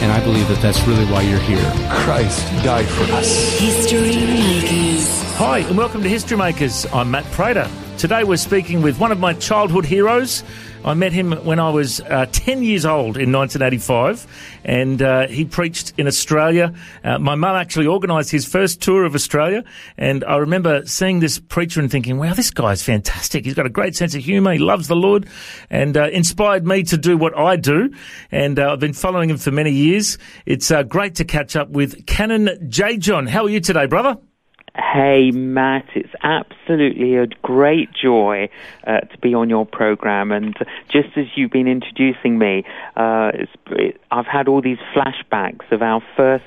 And I believe that that's really why you're here. Christ died for us. History Makers. Hi, and welcome to History Makers. I'm Matt Prater. Today we're speaking with one of my childhood heroes. I met him when I was uh, 10 years old in 1985, and uh, he preached in Australia. Uh, my mum actually organised his first tour of Australia, and I remember seeing this preacher and thinking, wow, this guy's fantastic. He's got a great sense of humour, he loves the Lord, and uh, inspired me to do what I do, and uh, I've been following him for many years. It's uh, great to catch up with Canon J. John. How are you today, brother? Hey, Matt, it's absolutely a great joy uh, to be on your program. And just as you've been introducing me, uh, it, I've had all these flashbacks of our first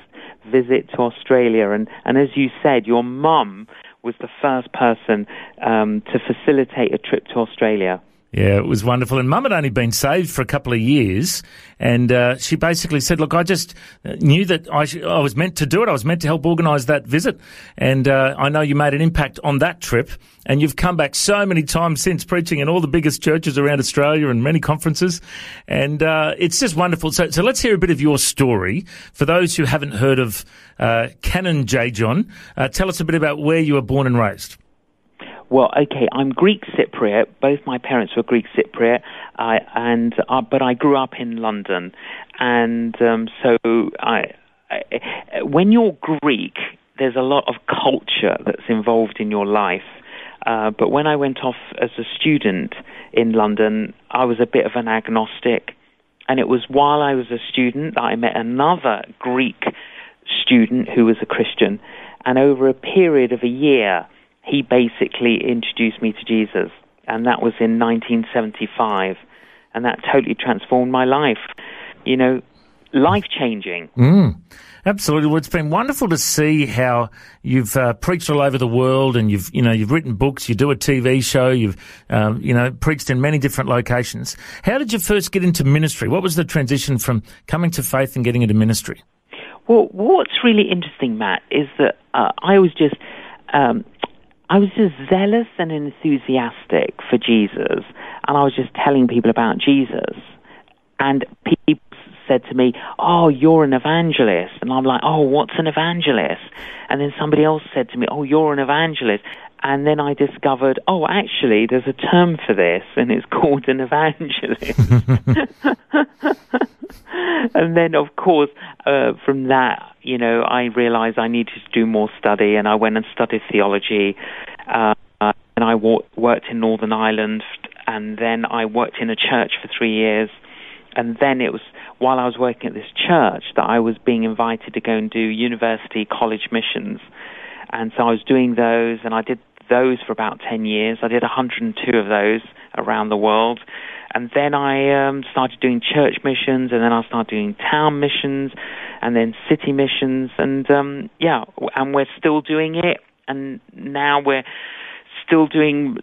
visit to Australia. And, and as you said, your mum was the first person um, to facilitate a trip to Australia. Yeah, it was wonderful. And Mum had only been saved for a couple of years, and uh, she basically said, "Look, I just knew that I, sh- I was meant to do it. I was meant to help organise that visit, and uh, I know you made an impact on that trip. And you've come back so many times since preaching in all the biggest churches around Australia and many conferences, and uh, it's just wonderful. So, so let's hear a bit of your story for those who haven't heard of uh, Canon J. John. Uh, tell us a bit about where you were born and raised. Well, okay, I'm Greek Cypriot. Both my parents were Greek Cypriot, uh, and uh, but I grew up in London, and um, so I, I, when you're Greek, there's a lot of culture that's involved in your life. Uh, but when I went off as a student in London, I was a bit of an agnostic, and it was while I was a student that I met another Greek student who was a Christian, and over a period of a year he basically introduced me to Jesus, and that was in 1975, and that totally transformed my life. You know, life changing. Mm, absolutely. Well, it's been wonderful to see how you've uh, preached all over the world, and you've you know you've written books, you do a TV show, you've um, you know preached in many different locations. How did you first get into ministry? What was the transition from coming to faith and getting into ministry? Well, what's really interesting, Matt, is that uh, I was just. Um, I was just zealous and enthusiastic for Jesus, and I was just telling people about Jesus. And people said to me, Oh, you're an evangelist. And I'm like, Oh, what's an evangelist? And then somebody else said to me, Oh, you're an evangelist. And then I discovered, oh, actually, there's a term for this, and it's called an evangelist. and then, of course, uh, from that, you know, I realized I needed to do more study, and I went and studied theology. Uh, and I wa- worked in Northern Ireland, and then I worked in a church for three years. And then it was while I was working at this church that I was being invited to go and do university college missions. And so I was doing those, and I did those for about 10 years. I did 102 of those around the world. And then I um, started doing church missions, and then I started doing town missions, and then city missions, and um, yeah, and we're still doing it. And now we're still doing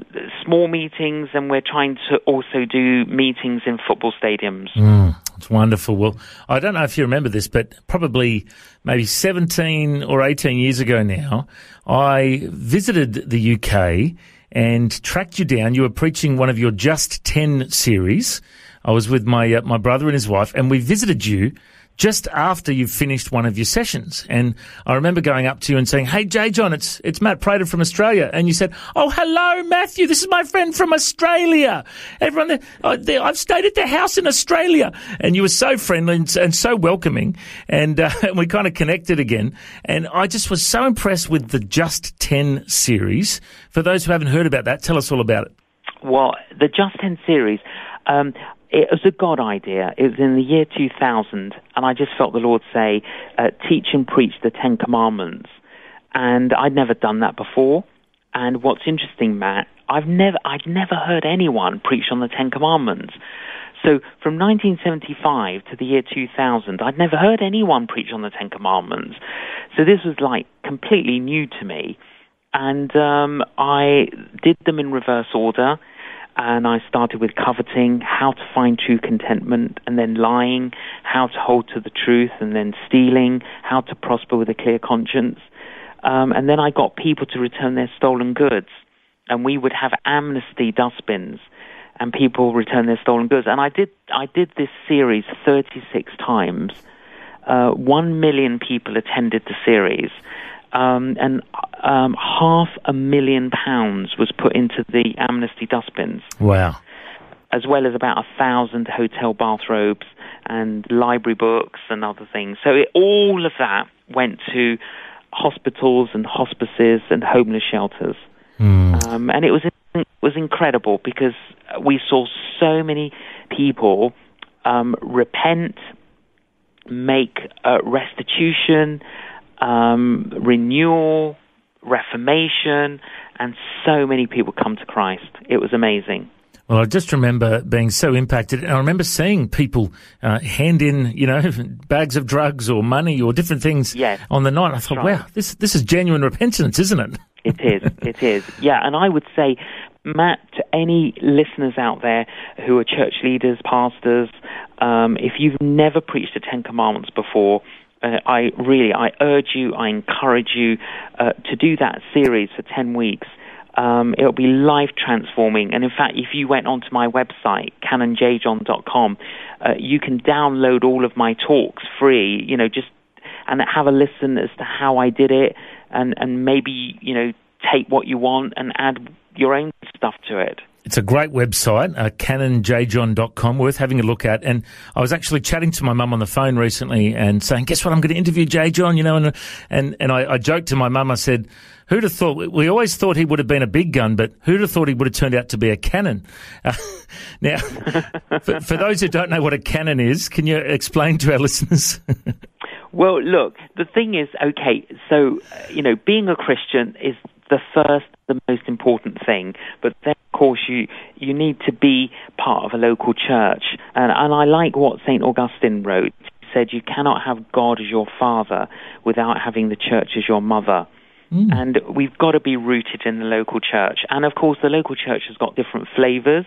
small meetings, and we're trying to also do meetings in football stadiums. Mm, it's wonderful. Well, I don't know if you remember this, but probably maybe 17 or 18 years ago now, I visited the UK and tracked you down. You were preaching one of your Just 10 series. I was with my, uh, my brother and his wife, and we visited you just after you've finished one of your sessions. And I remember going up to you and saying, Hey, J. John, it's, it's Matt Prater from Australia. And you said, Oh, hello, Matthew. This is my friend from Australia. Everyone oh, I've stayed at their house in Australia. And you were so friendly and, and so welcoming. And, uh, and we kind of connected again. And I just was so impressed with the Just 10 series. For those who haven't heard about that, tell us all about it. Well, the Just 10 series, um, it was a God idea. It was in the year 2000, and I just felt the Lord say, uh, teach and preach the Ten Commandments. And I'd never done that before. And what's interesting, Matt, I've never, I'd never heard anyone preach on the Ten Commandments. So from 1975 to the year 2000, I'd never heard anyone preach on the Ten Commandments. So this was like completely new to me. And um, I did them in reverse order and I started with coveting, how to find true contentment, and then lying, how to hold to the truth, and then stealing, how to prosper with a clear conscience. Um, and then I got people to return their stolen goods, and we would have amnesty dustbins, and people return their stolen goods. And I did I did this series 36 times. Uh, One million people attended the series um, and um, half a million pounds was put into the amnesty dustbins. Wow. As well as about a thousand hotel bathrobes and library books and other things. So it, all of that went to hospitals and hospices and homeless shelters. Mm. Um, and it was it was incredible because we saw so many people um, repent, make uh, restitution, um, renewal, reformation, and so many people come to Christ. It was amazing. Well, I just remember being so impacted, and I remember seeing people uh, hand in, you know, bags of drugs or money or different things yes, on the night. I thought, right. wow, this this is genuine repentance, isn't it? it is. It is. Yeah, and I would say, Matt, to any listeners out there who are church leaders, pastors, um, if you've never preached the Ten Commandments before, uh, I really, I urge you, I encourage you uh, to do that series for 10 weeks. Um, it'll be life transforming. And in fact, if you went onto my website, canonjjohn.com, uh, you can download all of my talks free, you know, just, and have a listen as to how I did it and, and maybe, you know, take what you want and add your own stuff to it. It's a great website, uh, canonjjohn.com, worth having a look at. And I was actually chatting to my mum on the phone recently and saying, guess what, I'm going to interview J. John, you know, and, and, and I, I joked to my mum, I said, who'd have thought, we always thought he would have been a big gun, but who'd have thought he would have turned out to be a cannon? Uh, now, for, for those who don't know what a cannon is, can you explain to our listeners? well, look, the thing is, okay, so, uh, you know, being a Christian is the first, the most important thing. But then, course, you you need to be part of a local church. And, and I like what St. Augustine wrote. He said, You cannot have God as your father without having the church as your mother. Mm. And we've got to be rooted in the local church. And of course, the local church has got different flavors.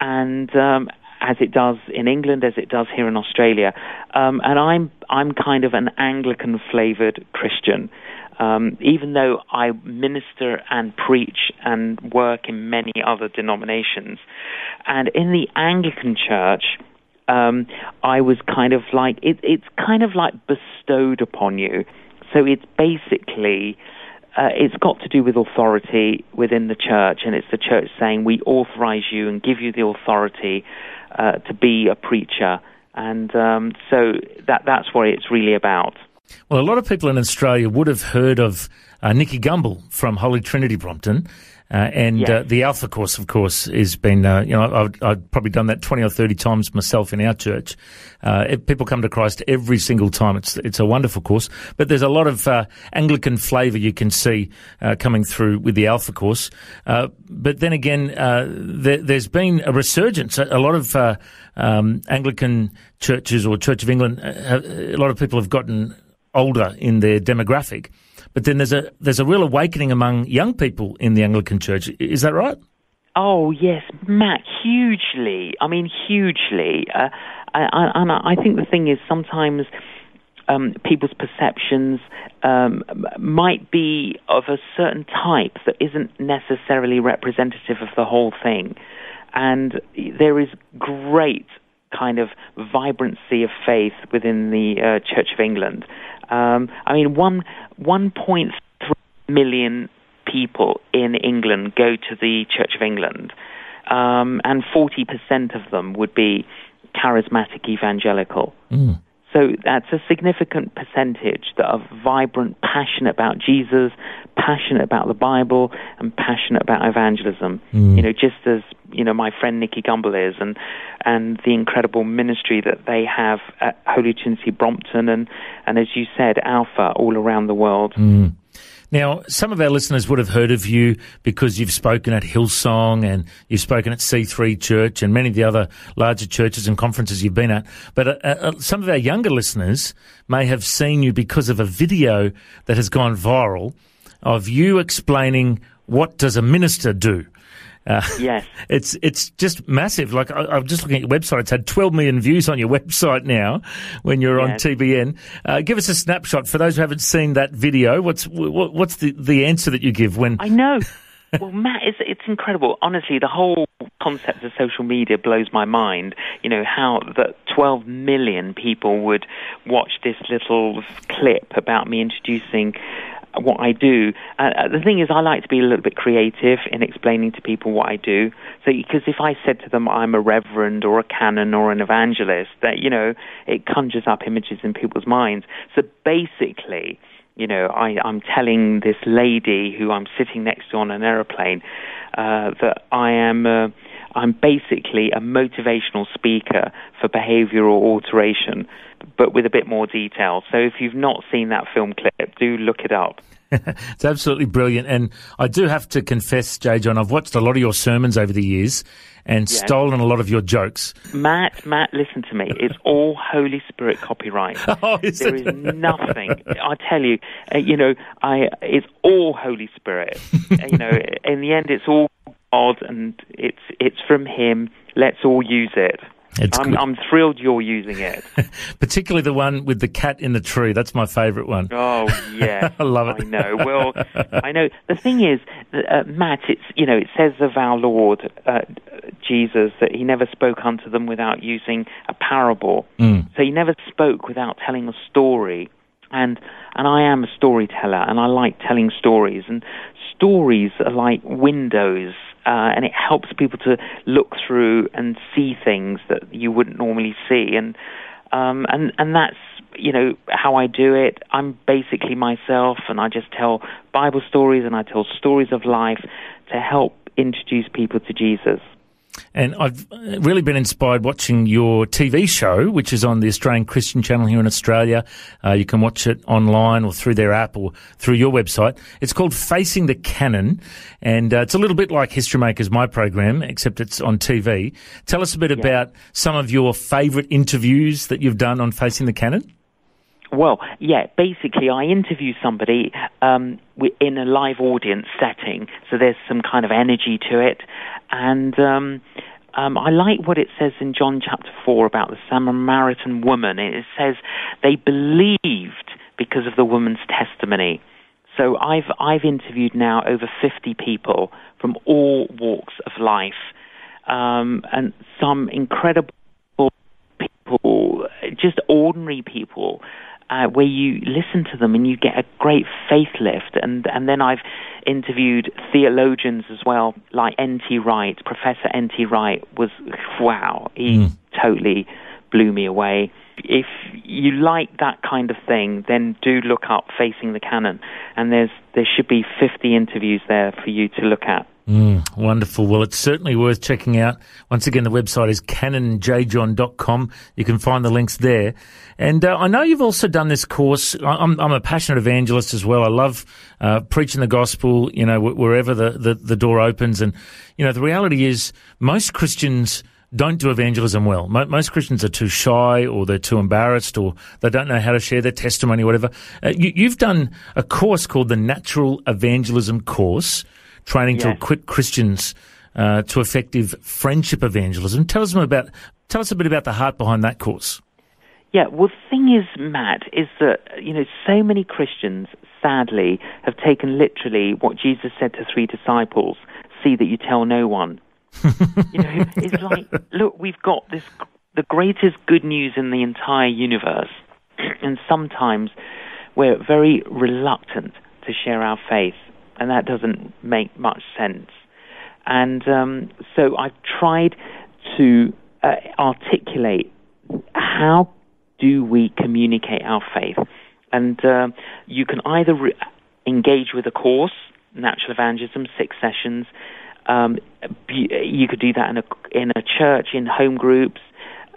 And um, as it does in England, as it does here in Australia. Um, and I'm I'm kind of an Anglican flavored Christian. Um, even though I minister and preach and work in many other denominations. And in the Anglican Church, um, I was kind of like, it, it's kind of like bestowed upon you. So it's basically, uh, it's got to do with authority within the church, and it's the church saying, we authorize you and give you the authority uh, to be a preacher. And um, so that, that's what it's really about. Well, a lot of people in Australia would have heard of uh, Nicky Gumbel from Holy Trinity Brompton. Uh, and yes. uh, the Alpha course, of course, has been, uh, you know, I've, I've, probably done that 20 or 30 times myself in our church. Uh, people come to Christ every single time. It's, it's a wonderful course. But there's a lot of uh, Anglican flavour you can see uh, coming through with the Alpha course. but then again, there, has been a resurgence. A, a lot of um, Anglican churches or Church of England, a lot of people have gotten older in their demographic. But then there's a there's a real awakening among young people in the Anglican Church. Is that right? Oh yes, Matt, hugely. I mean, hugely. Uh, and I, think the thing is sometimes. Um, people's perceptions um, might be of a certain type that isn't necessarily representative of the whole thing. And there is great kind of vibrancy of faith within the uh, Church of England. Um, I mean, one 1.3 million people in England go to the Church of England, um, and 40% of them would be charismatic evangelical. Mm. So that's a significant percentage that are vibrant, passionate about Jesus, passionate about the Bible, and passionate about evangelism. Mm. You know, just as you know my friend Nicky Gumbel is, and and the incredible ministry that they have at Holy Trinity Brompton, and and as you said, Alpha all around the world. Mm. Now, some of our listeners would have heard of you because you've spoken at Hillsong and you've spoken at C3 Church and many of the other larger churches and conferences you've been at. But uh, uh, some of our younger listeners may have seen you because of a video that has gone viral of you explaining what does a minister do. Uh, yes, it's it's just massive. Like I, am just looking at your website; it's had 12 million views on your website now. When you're yes. on TBN, uh, give us a snapshot for those who haven't seen that video. What's what, what's the the answer that you give when? I know. well, Matt, it's it's incredible. Honestly, the whole concept of social media blows my mind. You know how that 12 million people would watch this little clip about me introducing what I do. Uh, the thing is, I like to be a little bit creative in explaining to people what I do. So, because if I said to them I'm a reverend or a canon or an evangelist, that you know, it conjures up images in people's minds. So basically, you know, I, I'm telling this lady who I'm sitting next to on an aeroplane uh, that I am. Uh, I'm basically a motivational speaker for behavioral alteration, but with a bit more detail. So if you've not seen that film clip, do look it up. it's absolutely brilliant. And I do have to confess, J. John, I've watched a lot of your sermons over the years and stolen a lot of your jokes. Matt, Matt, listen to me. It's all Holy Spirit copyright. oh, is there it? is nothing. I tell you, uh, you know, I it's all Holy Spirit. You know, in the end, it's all God, and it's it's from Him. Let's all use it. I'm, I'm, thrilled you're using it. Particularly the one with the cat in the tree. That's my favourite one. Oh yeah, I love it. I know. Well, I know. The thing is, uh, Matt, it's you know, it says of our Lord uh, Jesus that he never spoke unto them without using a parable. Mm. So he never spoke without telling a story. And and I am a storyteller, and I like telling stories. And stories are like windows uh, and it helps people to look through and see things that you wouldn't normally see, and um, and and that's you know how I do it. I'm basically myself, and I just tell Bible stories and I tell stories of life to help introduce people to Jesus. And I've really been inspired watching your TV show, which is on the Australian Christian Channel here in Australia. Uh, you can watch it online or through their app or through your website. It's called Facing the Canon, and uh, it's a little bit like History Makers, my program, except it's on TV. Tell us a bit yeah. about some of your favourite interviews that you've done on Facing the Canon. Well, yeah, basically, I interview somebody um, in a live audience setting, so there's some kind of energy to it. And um, um, I like what it says in John chapter 4 about the Samaritan woman. It says they believed because of the woman's testimony. So I've, I've interviewed now over 50 people from all walks of life, um, and some incredible people, just ordinary people uh, where you listen to them and you get a great faith lift. And and then I've interviewed theologians as well, like N.T. Wright. Professor N.T. Wright was wow, he mm. totally blew me away. If you like that kind of thing, then do look up Facing the Canon, and there's there should be 50 interviews there for you to look at. Mm, wonderful. Well, it's certainly worth checking out. Once again, the website is canonjjohn.com. You can find the links there. And uh, I know you've also done this course. I'm, I'm a passionate evangelist as well. I love uh, preaching the gospel, you know, wherever the, the, the door opens. And, you know, the reality is most Christians don't do evangelism well. Most Christians are too shy or they're too embarrassed or they don't know how to share their testimony, or whatever. Uh, you, have done a course called the Natural Evangelism Course training yes. to equip Christians uh, to effective friendship evangelism. Tell us about tell us a bit about the heart behind that course. Yeah, well, the thing is, Matt, is that you know so many Christians, sadly, have taken literally what Jesus said to three disciples: "See that you tell no one." you know, it's like, look, we've got this the greatest good news in the entire universe. and sometimes we're very reluctant to share our faith, and that doesn't make much sense. And um, so I've tried to uh, articulate how do we communicate our faith. And uh, you can either re- engage with a course, natural evangelism, six sessions. Um, you could do that in a in a church, in home groups,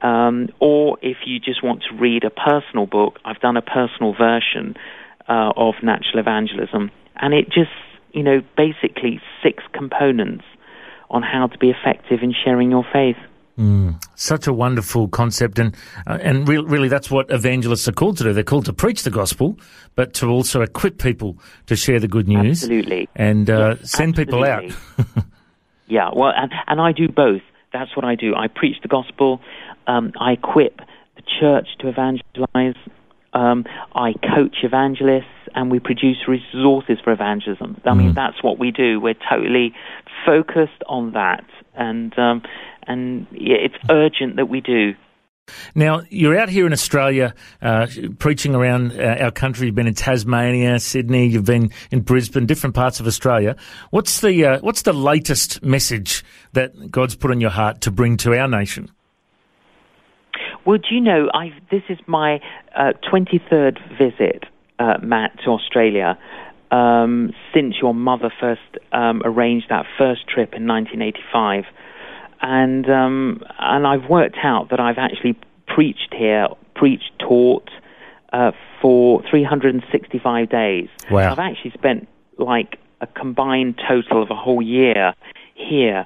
um, or if you just want to read a personal book. I've done a personal version uh, of natural evangelism, and it just you know basically six components on how to be effective in sharing your faith. Mm, such a wonderful concept, and uh, and re- really, that's what evangelists are called to do. They're called to preach the gospel, but to also equip people to share the good news. Absolutely, and uh, yes, send people out. yeah, well, and, and I do both. That's what I do. I preach the gospel. Um, I equip the church to evangelize. Um, I coach evangelists, and we produce resources for evangelism. I mean, mm. that's what we do. We're totally focused on that, and um, and yeah, it's urgent that we do. Now, you're out here in Australia uh, preaching around uh, our country. You've been in Tasmania, Sydney, you've been in Brisbane, different parts of Australia. What's the, uh, what's the latest message that God's put on your heart to bring to our nation? Well, do you know, I've, this is my 23rd uh, visit, uh, Matt, to Australia. Um, since your mother first um, arranged that first trip in 1985 and um, and I've worked out that I've actually preached here, preached, taught uh, for 365 days. Wow! I've actually spent like a combined total of a whole year here,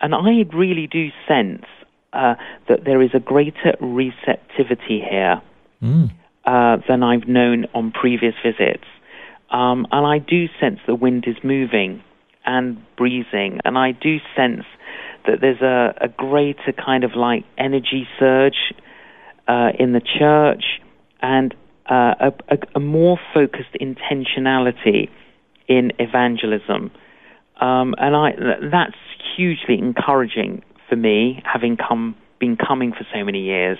and I really do sense uh, that there is a greater receptivity here mm. Uh, than I've known on previous visits. Um, and I do sense the wind is moving and breezing, and I do sense that there's a, a greater kind of like energy surge uh, in the church and uh, a, a, a, more focused intentionality in evangelism. Um, and I, that's hugely encouraging for me, having come been coming for so many years.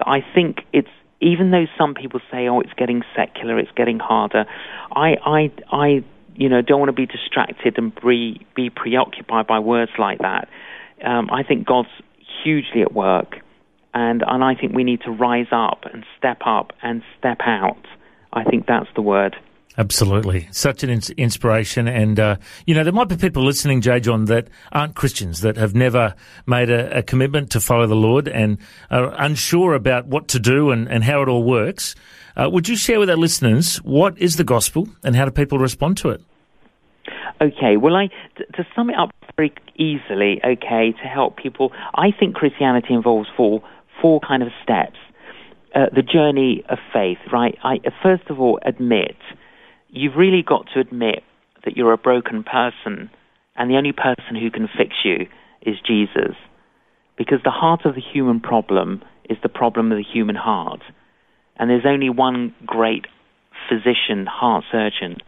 I think it's even though some people say, "Oh, it's getting secular, it's getting harder," I, I, I, you know, don't want to be distracted and be be preoccupied by words like that um, I think God's hugely at work, and and I think we need to rise up and step up and step out. I think that's the word. Absolutely, such an ins- inspiration, and uh, you know there might be people listening, J. John, that aren't Christians that have never made a, a, commitment to follow the Lord and are unsure about what to do and, and how it all works. Uh, would you share with our listeners what is the gospel and how do people respond to it? Okay, well, I to sum it up very easily, okay, to help people, I think Christianity involves four four kind of steps. Uh, the journey of faith, right? I first of all admit you've really got to admit that you're a broken person, and the only person who can fix you is Jesus, because the heart of the human problem is the problem of the human heart, and there's only one great physician, heart surgeon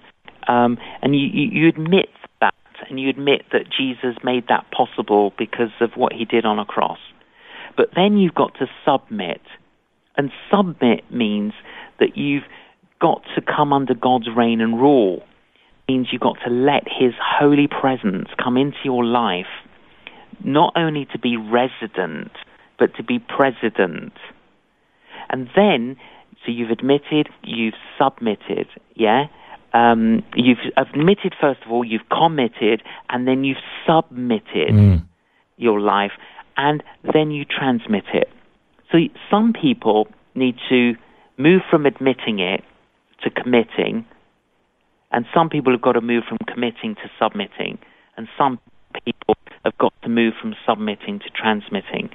um, and you, you, you admit that, and you admit that Jesus made that possible because of what he did on a cross. But then you've got to submit. And submit means that you've got to come under God's reign and rule. It means you've got to let his holy presence come into your life, not only to be resident, but to be president. And then, so you've admitted, you've submitted, yeah? um, you've admitted, first of all, you've committed, and then you've submitted mm. your life, and then you transmit it. So some people need to move from admitting it to committing, and some people have got to move from committing to submitting, and some people have got to move from submitting to transmitting.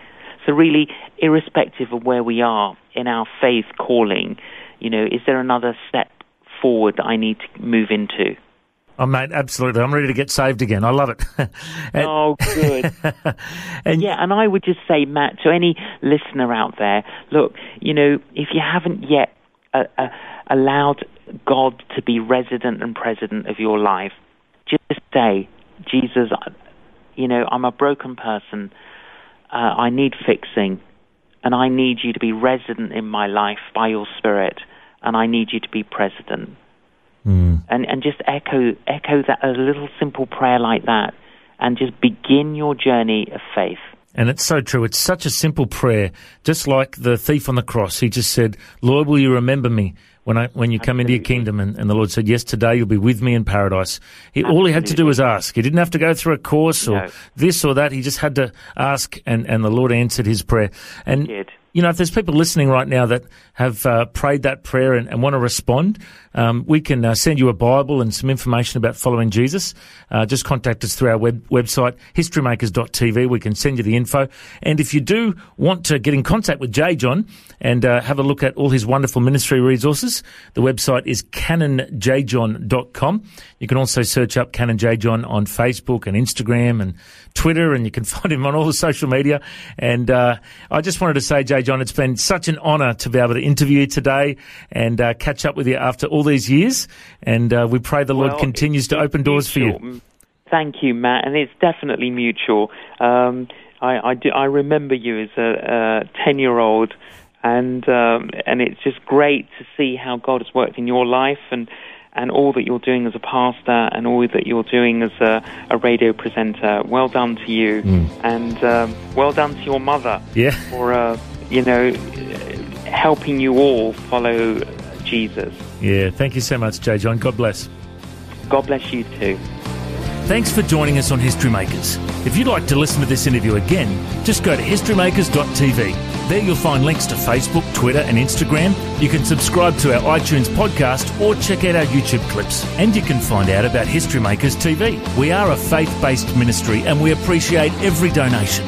So really, irrespective of where we are in our faith calling, you know, is there another step forward I need to move into. Oh, mate, absolutely. I'm ready to get saved again. I love it. and, oh, good. and, yeah, and I would just say, Matt, to any listener out there, look, you know, if you haven't yet uh, uh, allowed God to be resident and president of your life, just say, Jesus, you know, I'm a broken person. Uh, I need fixing. and I need you to be resident in my life by your Spirit, and I need you to be president. Mm. And and just echo echo that a little simple prayer like that, and just begin your journey of faith. And it's so true. It's such a simple prayer. Just like the thief on the cross, he just said, Lord, will you remember me when I when you come into your kingdom? And, and the Lord said, Yes, today you'll be with me in paradise. He, all he had to do was ask. He didn't have to go through a course or No. this or that. He just had to ask, and, and the Lord answered his prayer. And. You know, if there's people listening right now that have uh, prayed that prayer and, and want to respond, um, we can uh, send you a Bible and some information about following Jesus. Uh, just contact us through our web, website, historymakers.tv. We can send you the info. And if you do want to get in contact with J. John and uh, have a look at all his wonderful ministry resources, the website is canonjjohn.com. You can also search up Canon J. John on Facebook and Instagram and Twitter, and you can find him on all the social media. And uh, I just wanted to say, J. John, it's been such an honour to be able to interview you today and uh, catch up with you after all these years. And uh, we pray the Lord Well, continues to open doors for you. Thank you, Matt, and it's definitely mutual. Um, I, I, do, I remember you as a ten-year-old, and um, and it's just great to see how God has worked in your life and and all that you're doing as a pastor and all that you're doing as a, a radio presenter. Well done to you, and um, well done to your mother Yeah. for uh, you know helping you all follow Jesus. Yeah. Thank you so much, J. John. God bless. God bless you too. Thanks for joining us on History Makers. If you'd like to listen to this interview again, just go to historymakers.tv. There you'll find links to Facebook, Twitter, and Instagram. You can subscribe to our iTunes podcast or check out our YouTube clips. And you can find out about History Makers TV. We are a faith based ministry and we appreciate every donation.